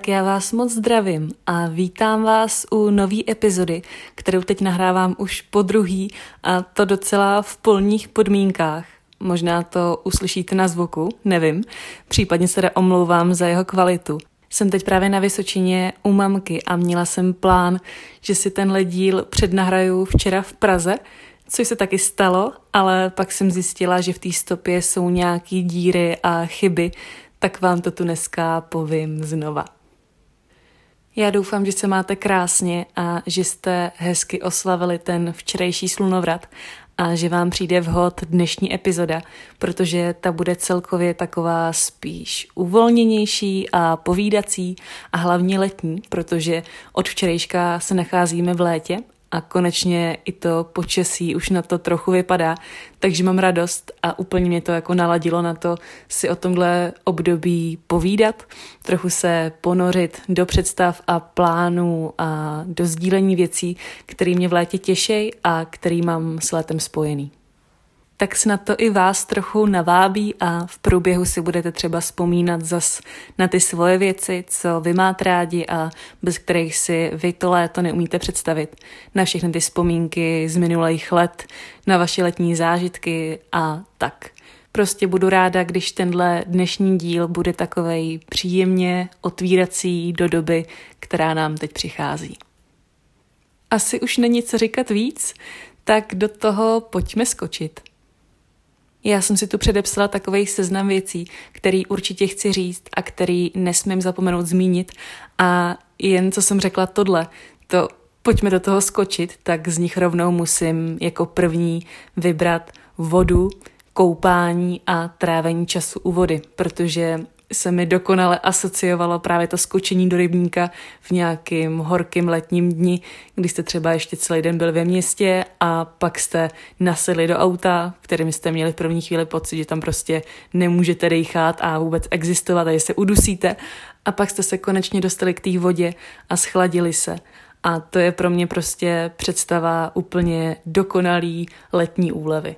Tak já vás moc zdravím a vítám vás u nové epizody, kterou teď nahrávám už po druhý a to docela v polních podmínkách. Možná to uslyšíte na zvuku, nevím. Případně se teda omlouvám za jeho kvalitu. Jsem teď právě na Vysočině u mamky a měla jsem plán, že si tenhle díl přednahraju včera v Praze, což se taky stalo, ale pak jsem zjistila, že v té stopě jsou nějaký díry a chyby, tak vám to tu dneska povím znova. Já doufám, že se máte krásně a že jste hezky oslavili ten včerejší slunovrat a že vám přijde vhod dnešní epizoda, protože ta bude celkově taková spíš uvolněnější a povídací a hlavně letní, protože od včerejška se nacházíme v létě a konečně i to počasí už na to trochu vypadá, takže mám radost a úplně mě to jako naladilo na to si o tomhle období povídat, trochu se ponořit do představ a plánů a do sdílení věcí, které mě v létě těšej a který mám s létem spojený tak snad to i vás trochu navábí a v průběhu si budete třeba vzpomínat zas na ty svoje věci, co vy máte rádi a bez kterých si vy to léto neumíte představit. Na všechny ty vzpomínky z minulých let, na vaše letní zážitky a tak. Prostě budu ráda, když tenhle dnešní díl bude takovej příjemně otvírací do doby, která nám teď přichází. Asi už není co říkat víc, tak do toho pojďme skočit. Já jsem si tu předepsala takový seznam věcí, který určitě chci říct a který nesmím zapomenout zmínit. A jen co jsem řekla tohle, to pojďme do toho skočit, tak z nich rovnou musím jako první vybrat vodu, koupání a trávení času u vody, protože se mi dokonale asociovalo právě to skočení do rybníka v nějakým horkým letním dni, kdy jste třeba ještě celý den byl ve městě a pak jste nasedli do auta, kterým jste měli v první chvíli pocit, že tam prostě nemůžete dejchat a vůbec existovat a že se udusíte a pak jste se konečně dostali k té vodě a schladili se. A to je pro mě prostě představa úplně dokonalý letní úlevy.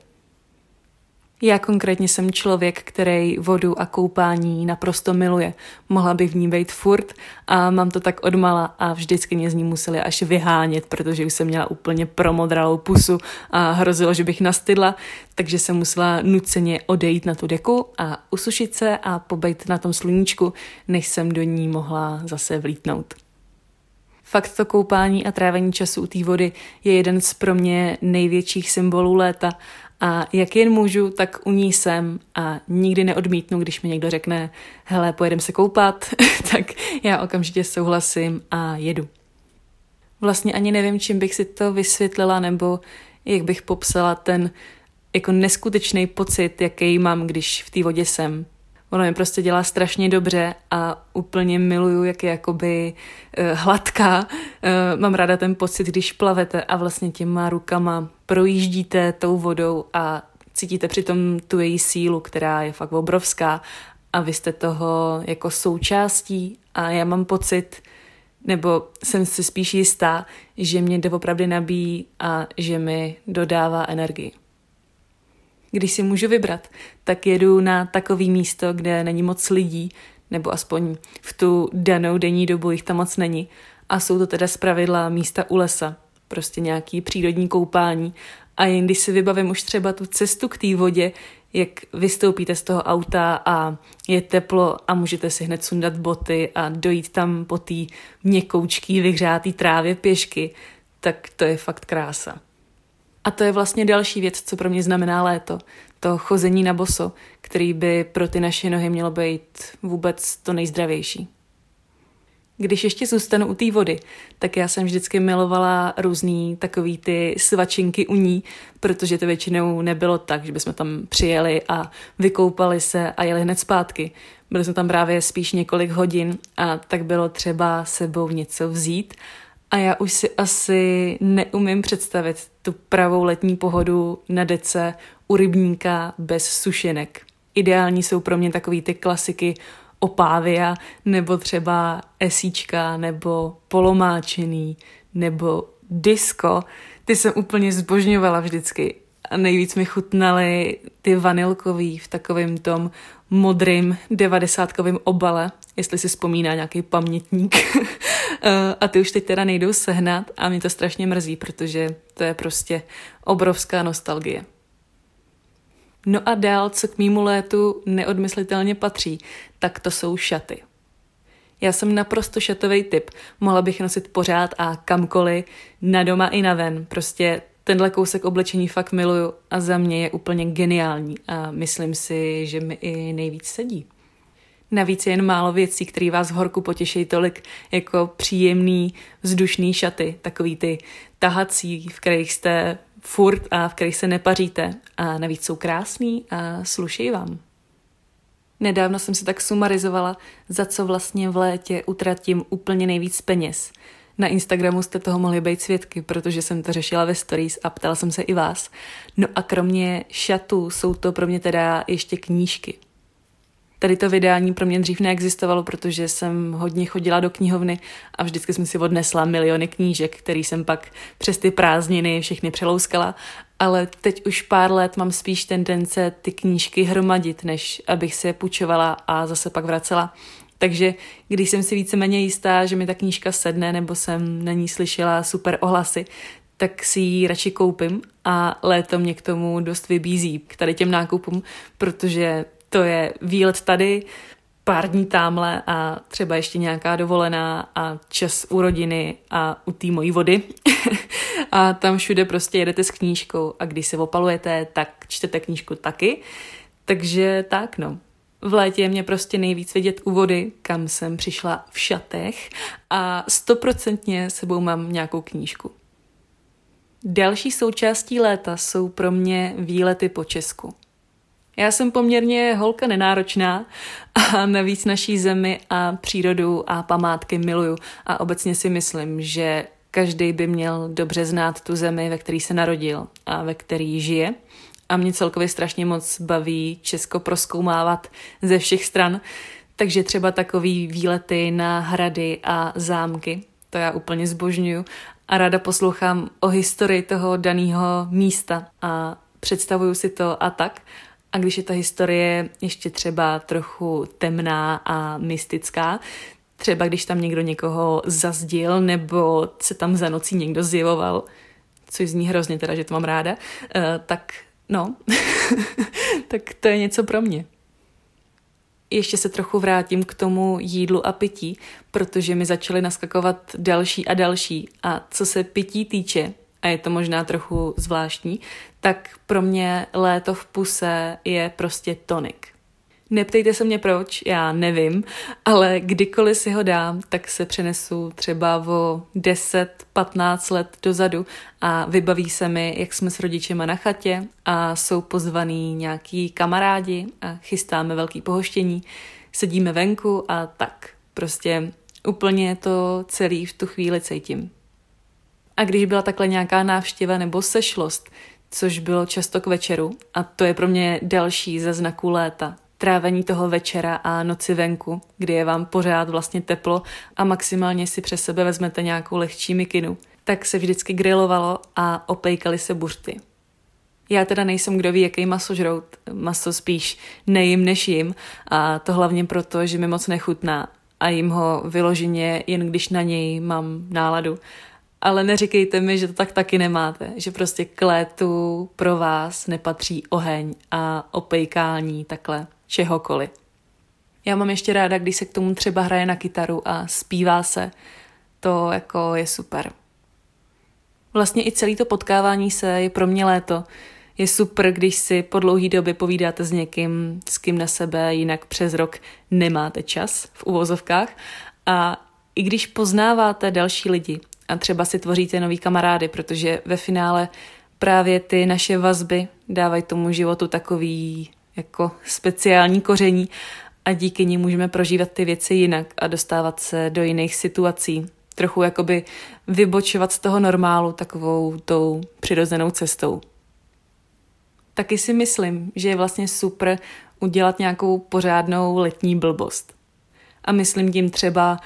Já konkrétně jsem člověk, který vodu a koupání naprosto miluje. Mohla bych v ní být furt a mám to tak odmala a vždycky mě z ní museli až vyhánět, protože už jsem měla úplně promodralou pusu a hrozilo, že bych nastydla, takže jsem musela nuceně odejít na tu deku a usušit se a pobejt na tom sluníčku, než jsem do ní mohla zase vlítnout. Fakt to koupání a trávení času u té vody je jeden z pro mě největších symbolů léta a jak jen můžu, tak u ní jsem a nikdy neodmítnu, když mi někdo řekne, hele, pojedem se koupat, tak já okamžitě souhlasím a jedu. Vlastně ani nevím, čím bych si to vysvětlila, nebo jak bych popsala ten jako neskutečný pocit, jaký mám, když v té vodě jsem. Ono mi prostě dělá strašně dobře a úplně miluju, jak je jakoby uh, hladká. Uh, mám ráda ten pocit, když plavete a vlastně těma rukama projíždíte tou vodou a cítíte přitom tu její sílu, která je fakt obrovská a vy jste toho jako součástí a já mám pocit, nebo jsem si spíš jistá, že mě doopravdy nabíjí a že mi dodává energii. Když si můžu vybrat, tak jedu na takový místo, kde není moc lidí, nebo aspoň v tu danou denní dobu jich tam moc není. A jsou to teda zpravidla místa u lesa, prostě nějaký přírodní koupání. A jen když si vybavím už třeba tu cestu k té vodě, jak vystoupíte z toho auta a je teplo a můžete si hned sundat boty a dojít tam po té měkoučký vyhřátý trávě pěšky, tak to je fakt krása. A to je vlastně další věc, co pro mě znamená léto. To chození na boso, který by pro ty naše nohy mělo být vůbec to nejzdravější. Když ještě zůstanu u té vody, tak já jsem vždycky milovala různý takový ty svačinky u ní, protože to většinou nebylo tak, že bychom tam přijeli a vykoupali se a jeli hned zpátky. Byli jsme tam právě spíš několik hodin a tak bylo třeba sebou něco vzít a já už si asi neumím představit tu pravou letní pohodu na dece u rybníka bez sušenek. Ideální jsou pro mě takový ty klasiky opávia, nebo třeba esíčka, nebo polomáčený, nebo disco. Ty jsem úplně zbožňovala vždycky. A nejvíc mi chutnaly ty vanilkový v takovém tom modrým devadesátkovým obale, jestli si vzpomíná nějaký pamětník. Eh, a ty už teď teda nejdou sehnat a mě to strašně mrzí, protože to je prostě obrovská nostalgie. No a dál, co k mýmu létu neodmyslitelně patří, tak to jsou šaty. Já jsem naprosto šatový typ. Mohla bych nosit pořád a kamkoliv, na doma i na ven. Prostě tenhle kousek oblečení fakt miluju a za mě je úplně geniální a myslím si, že mi i nejvíc sedí. Navíc je jen málo věcí, které vás v horku potěší tolik jako příjemný vzdušný šaty, takový ty tahací, v kterých jste furt a v kterých se nepaříte a navíc jsou krásný a sluší vám. Nedávno jsem si tak sumarizovala, za co vlastně v létě utratím úplně nejvíc peněz. Na Instagramu jste toho mohli být svědky, protože jsem to řešila ve stories a ptala jsem se i vás. No a kromě šatů jsou to pro mě teda ještě knížky. Tady to vydání pro mě dřív neexistovalo, protože jsem hodně chodila do knihovny a vždycky jsem si odnesla miliony knížek, který jsem pak přes ty prázdniny všechny přelouskala. Ale teď už pár let mám spíš tendence ty knížky hromadit, než abych si je půjčovala a zase pak vracela. Takže když jsem si víceméně jistá, že mi ta knížka sedne nebo jsem na ní slyšela super ohlasy, tak si ji radši koupím a léto mě k tomu dost vybízí, k tady těm nákupům, protože to je výlet tady, pár dní tamhle a třeba ještě nějaká dovolená a čas u rodiny a u té mojí vody. a tam všude prostě jedete s knížkou a když se opalujete, tak čtete knížku taky. Takže tak no. V létě je mě prostě nejvíc vidět u vody, kam jsem přišla v šatech a stoprocentně sebou mám nějakou knížku. Další součástí léta jsou pro mě výlety po Česku. Já jsem poměrně holka nenáročná a navíc naší zemi a přírodu a památky miluju a obecně si myslím, že každý by měl dobře znát tu zemi, ve které se narodil a ve který žije. A mě celkově strašně moc baví Česko proskoumávat ze všech stran, takže třeba takový výlety na hrady a zámky, to já úplně zbožňuju a ráda poslouchám o historii toho daného místa a představuju si to a tak. A když je ta historie ještě třeba trochu temná a mystická, třeba když tam někdo někoho zazdil nebo se tam za nocí někdo zjevoval, což zní hrozně teda, že to mám ráda, eh, tak no, tak to je něco pro mě. Ještě se trochu vrátím k tomu jídlu a pití, protože mi začaly naskakovat další a další. A co se pití týče, a je to možná trochu zvláštní, tak pro mě léto v puse je prostě tonik. Neptejte se mě proč, já nevím, ale kdykoliv si ho dám, tak se přenesu třeba o 10-15 let dozadu a vybaví se mi, jak jsme s rodičema na chatě a jsou pozvaný nějaký kamarádi a chystáme velký pohoštění, sedíme venku a tak. Prostě úplně to celý v tu chvíli cítím. A když byla takhle nějaká návštěva nebo sešlost, což bylo často k večeru, a to je pro mě další ze znaků léta, trávení toho večera a noci venku, kdy je vám pořád vlastně teplo a maximálně si přes sebe vezmete nějakou lehčí mikinu, tak se vždycky grilovalo a opejkali se buřty. Já teda nejsem kdo ví, jaký maso žrout, maso spíš nejím než jim. A to hlavně proto, že mi moc nechutná a jim ho vyloženě jen když na něj mám náladu ale neříkejte mi, že to tak taky nemáte, že prostě k létu pro vás nepatří oheň a opejkání takhle čehokoliv. Já mám ještě ráda, když se k tomu třeba hraje na kytaru a zpívá se, to jako je super. Vlastně i celý to potkávání se je pro mě léto. Je super, když si po dlouhý době povídáte s někým, s kým na sebe jinak přes rok nemáte čas v uvozovkách a i když poznáváte další lidi, a třeba si tvoříte nový kamarády, protože ve finále právě ty naše vazby dávají tomu životu takový jako speciální koření a díky ní můžeme prožívat ty věci jinak a dostávat se do jiných situací. Trochu jakoby vybočovat z toho normálu takovou tou přirozenou cestou. Taky si myslím, že je vlastně super udělat nějakou pořádnou letní blbost. A myslím tím třeba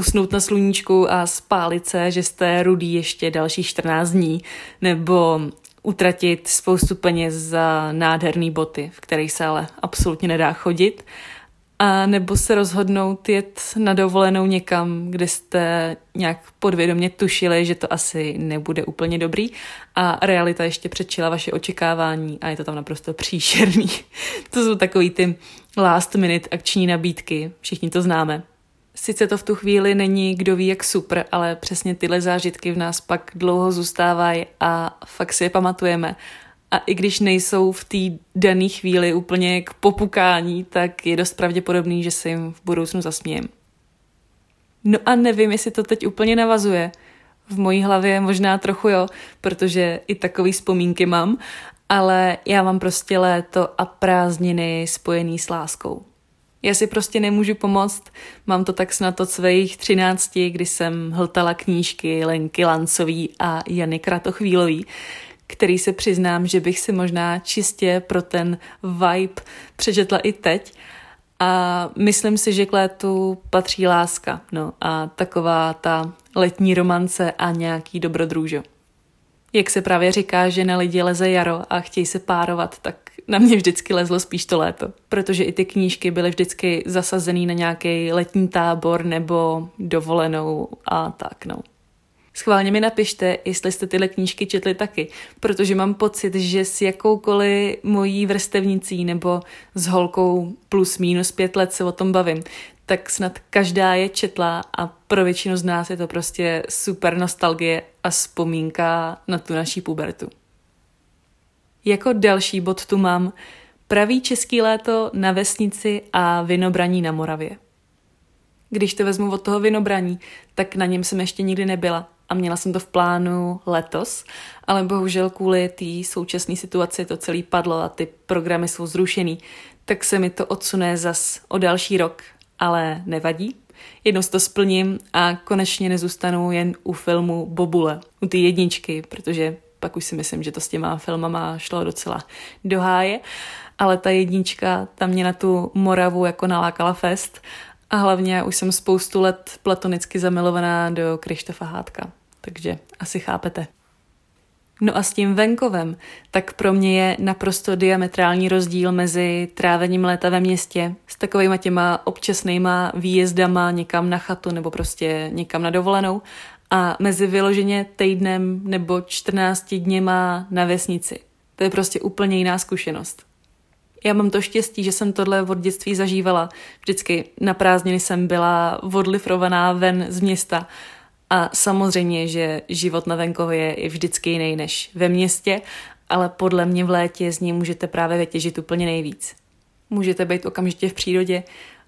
usnout na sluníčku a spálit se, že jste rudý ještě další 14 dní, nebo utratit spoustu peněz za nádherné boty, v kterých se ale absolutně nedá chodit a nebo se rozhodnout jet na dovolenou někam, kde jste nějak podvědomě tušili, že to asi nebude úplně dobrý a realita ještě předčila vaše očekávání a je to tam naprosto příšerný. to jsou takový ty last minute akční nabídky, všichni to známe. Sice to v tu chvíli není kdo ví jak super, ale přesně tyhle zážitky v nás pak dlouho zůstávají a fakt si je pamatujeme a i když nejsou v té dané chvíli úplně k popukání, tak je dost pravděpodobný, že se jim v budoucnu zasmějem. No a nevím, jestli to teď úplně navazuje. V mojí hlavě možná trochu jo, protože i takové vzpomínky mám, ale já mám prostě léto a prázdniny spojený s láskou. Já si prostě nemůžu pomoct, mám to tak snad od svých třinácti, kdy jsem hltala knížky Lenky Lancový a Jany Kratochvílový, který se přiznám, že bych si možná čistě pro ten vibe přečetla i teď. A myslím si, že k létu patří láska, no a taková ta letní romance a nějaký dobrodružo. Jak se právě říká, že na lidi leze jaro a chtějí se párovat, tak na mě vždycky lezlo spíš to léto, protože i ty knížky byly vždycky zasazený na nějaký letní tábor nebo dovolenou a tak, no. Schválně mi napište, jestli jste tyhle knížky četli taky, protože mám pocit, že s jakoukoliv mojí vrstevnicí nebo s holkou plus minus pět let se o tom bavím, tak snad každá je četla a pro většinu z nás je to prostě super nostalgie a vzpomínka na tu naší pubertu. Jako další bod tu mám pravý český léto na vesnici a vinobraní na Moravě. Když to vezmu od toho vinobraní, tak na něm jsem ještě nikdy nebyla a měla jsem to v plánu letos, ale bohužel kvůli té současné situaci to celý padlo a ty programy jsou zrušený, tak se mi to odsune zas o další rok, ale nevadí. Jednou to splním a konečně nezůstanu jen u filmu Bobule, u té jedničky, protože pak už si myslím, že to s těma filmama šlo docela do háje, ale ta jednička, tam mě na tu Moravu jako nalákala fest. A hlavně už jsem spoustu let platonicky zamilovaná do Krištofa Hádka. Takže asi chápete. No a s tím venkovem, tak pro mě je naprosto diametrální rozdíl mezi trávením léta ve městě s takovýma těma občasnýma výjezdama někam na chatu nebo prostě někam na dovolenou a mezi vyloženě týdnem nebo 14 dněma na vesnici. To je prostě úplně jiná zkušenost. Já mám to štěstí, že jsem tohle od dětství zažívala. Vždycky na prázdniny jsem byla odlifrovaná ven z města a samozřejmě, že život na venkově je vždycky jiný než ve městě, ale podle mě v létě z ní můžete právě vytěžit úplně nejvíc. Můžete být okamžitě v přírodě,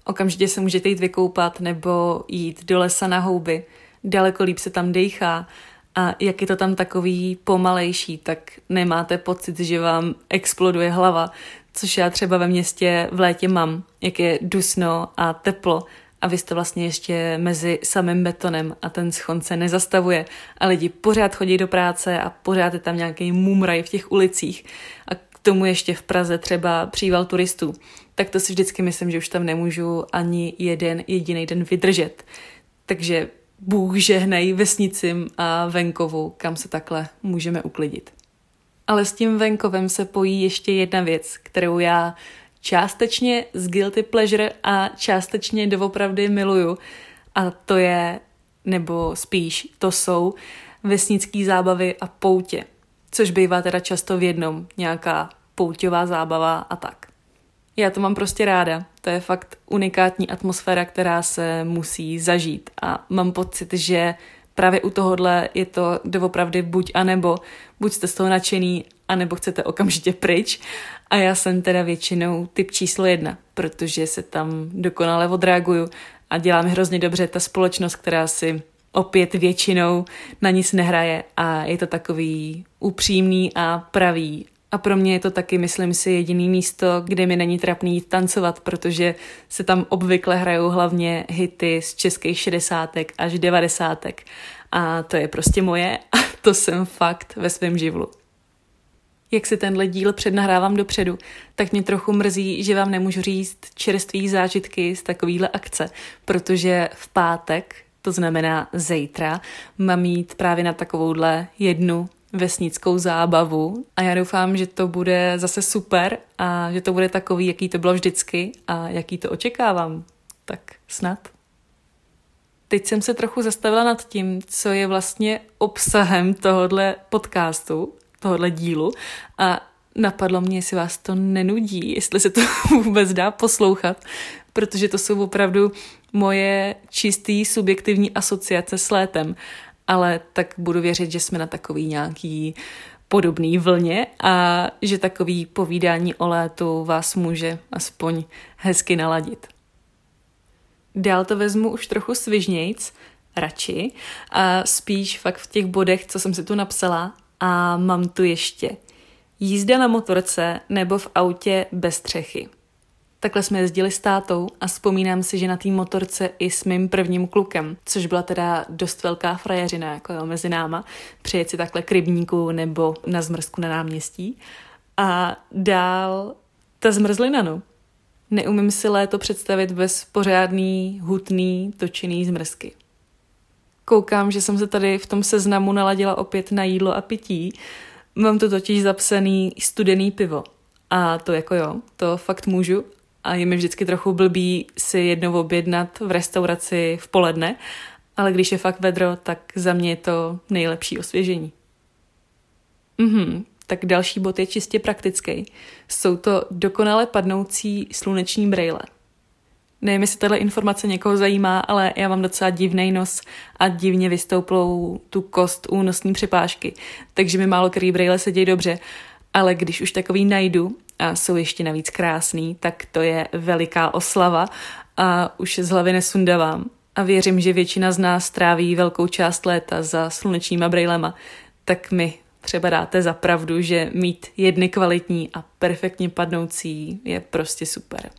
okamžitě se můžete jít vykoupat nebo jít do lesa na houby, daleko líp se tam dejchá. A jak je to tam takový pomalejší, tak nemáte pocit, že vám exploduje hlava, což já třeba ve městě v létě mám, jak je dusno a teplo. A vy jste vlastně ještě mezi samým betonem a ten schon se nezastavuje. A lidi pořád chodí do práce a pořád je tam nějaký mumraj v těch ulicích. A k tomu ještě v Praze třeba příval turistů, tak to si vždycky myslím, že už tam nemůžu ani jeden jediný den vydržet. Takže Bůh žehnej vesnicím a venkovu, kam se takhle můžeme uklidit. Ale s tím venkovem se pojí ještě jedna věc, kterou já částečně z guilty pleasure a částečně doopravdy miluju. A to je, nebo spíš, to jsou vesnické zábavy a poutě. Což bývá teda často v jednom, nějaká pouťová zábava a tak. Já to mám prostě ráda. To je fakt unikátní atmosféra, která se musí zažít. A mám pocit, že právě u tohohle je to doopravdy buď a nebo. Buď jste z toho nadšený, anebo chcete okamžitě pryč. A já jsem teda většinou typ číslo jedna, protože se tam dokonale odreaguju a dělám hrozně dobře ta společnost, která si opět většinou na nic nehraje a je to takový upřímný a pravý. A pro mě je to taky, myslím si, jediný místo, kde mi není trapný jít tancovat, protože se tam obvykle hrajou hlavně hity z českých šedesátek až devadesátek. A to je prostě moje a to jsem fakt ve svém živlu jak si tenhle díl přednahrávám dopředu, tak mě trochu mrzí, že vám nemůžu říct čerstvý zážitky z takovýhle akce, protože v pátek, to znamená zítra, mám mít právě na takovouhle jednu vesnickou zábavu a já doufám, že to bude zase super a že to bude takový, jaký to bylo vždycky a jaký to očekávám. Tak snad. Teď jsem se trochu zastavila nad tím, co je vlastně obsahem tohohle podcastu, tohohle dílu a napadlo mě, jestli vás to nenudí, jestli se to vůbec dá poslouchat, protože to jsou opravdu moje čistý subjektivní asociace s létem, ale tak budu věřit, že jsme na takový nějaký podobný vlně a že takový povídání o létu vás může aspoň hezky naladit. Dál to vezmu už trochu svižnějc, radši, a spíš fakt v těch bodech, co jsem si tu napsala a mám tu ještě jízda na motorce nebo v autě bez střechy. Takhle jsme jezdili s tátou a vzpomínám si, že na té motorce i s mým prvním klukem, což byla teda dost velká frajeřina jako jo, mezi náma, přijet si takhle k rybníku nebo na zmrzku na náměstí. A dál ta zmrzlina, no. Neumím si léto představit bez pořádný, hutný, točený zmrzky. Koukám, že jsem se tady v tom seznamu naladila opět na jídlo a pití. Mám tu totiž zapsaný studený pivo. A to jako jo, to fakt můžu. A je mi vždycky trochu blbý si jednou objednat v restauraci v poledne, ale když je fakt vedro, tak za mě je to nejlepší osvěžení. Mhm, tak další bod je čistě praktický. Jsou to dokonale padnoucí sluneční brejle. Nevím, jestli tato informace někoho zajímá, ale já mám docela divný nos a divně vystouplou tu kost únosní připážky, takže mi málo který brejle sedí dobře. Ale když už takový najdu a jsou ještě navíc krásný, tak to je veliká oslava a už z hlavy nesundavám. A věřím, že většina z nás tráví velkou část léta za slunečníma brejlema, tak mi třeba dáte za pravdu, že mít jedny kvalitní a perfektně padnoucí je prostě super.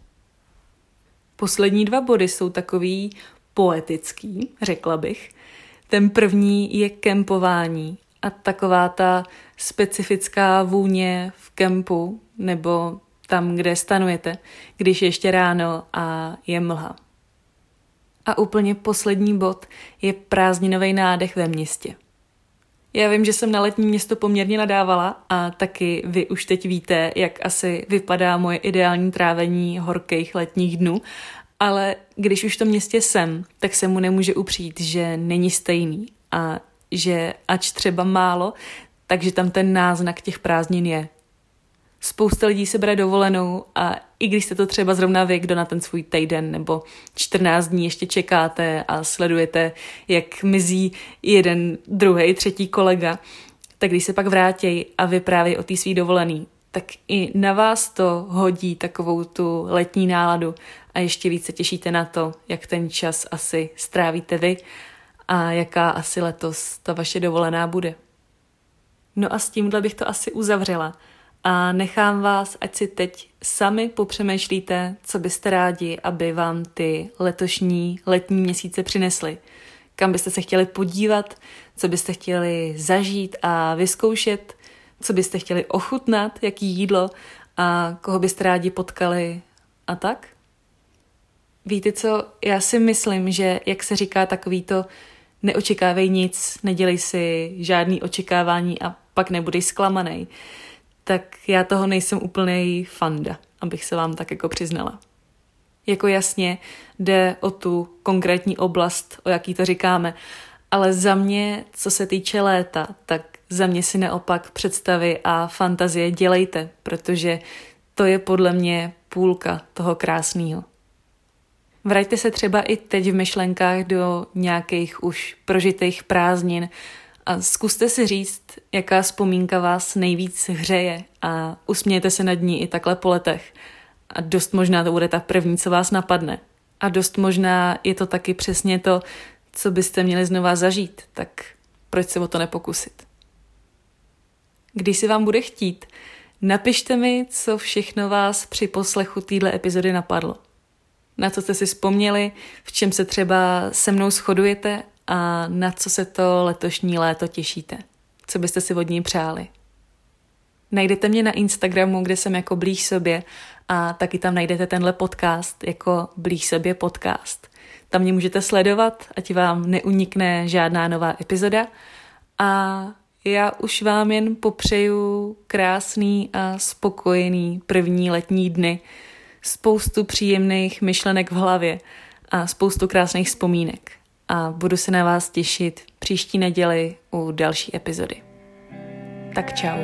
Poslední dva body jsou takový poetický, řekla bych. Ten první je kempování a taková ta specifická vůně v kempu nebo tam, kde stanujete, když je ještě ráno a je mlha. A úplně poslední bod je prázdninový nádech ve městě. Já vím, že jsem na letní město poměrně nadávala a taky vy už teď víte, jak asi vypadá moje ideální trávení horkých letních dnů, ale když už v tom městě jsem, tak se mu nemůže upřít, že není stejný a že ač třeba málo, takže tam ten náznak těch prázdnin je. Spousta lidí se bere dovolenou a i když jste to třeba zrovna vy, kdo na ten svůj týden nebo 14 dní ještě čekáte a sledujete, jak mizí jeden, druhý, třetí kolega, tak když se pak vrátí a vypráví o té svý dovolený, tak i na vás to hodí takovou tu letní náladu a ještě více těšíte na to, jak ten čas asi strávíte vy a jaká asi letos ta vaše dovolená bude. No a s tímhle bych to asi uzavřela a nechám vás, ať si teď sami popřemýšlíte, co byste rádi, aby vám ty letošní letní měsíce přinesly. Kam byste se chtěli podívat, co byste chtěli zažít a vyzkoušet, co byste chtěli ochutnat, jaký jídlo a koho byste rádi potkali a tak? Víte co, já si myslím, že jak se říká takový to neočekávej nic, nedělej si žádný očekávání a pak nebudeš zklamaný, tak já toho nejsem úplný fanda, abych se vám tak jako přiznala. Jako jasně jde o tu konkrétní oblast, o jaký to říkáme, ale za mě, co se týče léta, tak za mě si neopak představy a fantazie dělejte, protože to je podle mě půlka toho krásného. Vraťte se třeba i teď v myšlenkách do nějakých už prožitých prázdnin a zkuste si říct, jaká vzpomínka vás nejvíc hřeje a usmějte se nad ní i takhle po letech. A dost možná to bude ta první, co vás napadne. A dost možná je to taky přesně to, co byste měli znova zažít, tak proč se o to nepokusit? Když si vám bude chtít, napište mi, co všechno vás při poslechu téhle epizody napadlo. Na co jste si vzpomněli, v čem se třeba se mnou shodujete a na co se to letošní léto těšíte. Co byste si od ní přáli. Najdete mě na Instagramu, kde jsem jako blíž sobě a taky tam najdete tenhle podcast jako blíž sobě podcast. Tam mě můžete sledovat, ať vám neunikne žádná nová epizoda a Já už vám jen popřeju krásný a spokojený první letní dny, spoustu příjemných myšlenek v hlavě a spoustu krásných vzpomínek. A budu se na vás těšit příští neděli u další epizody. Tak čau.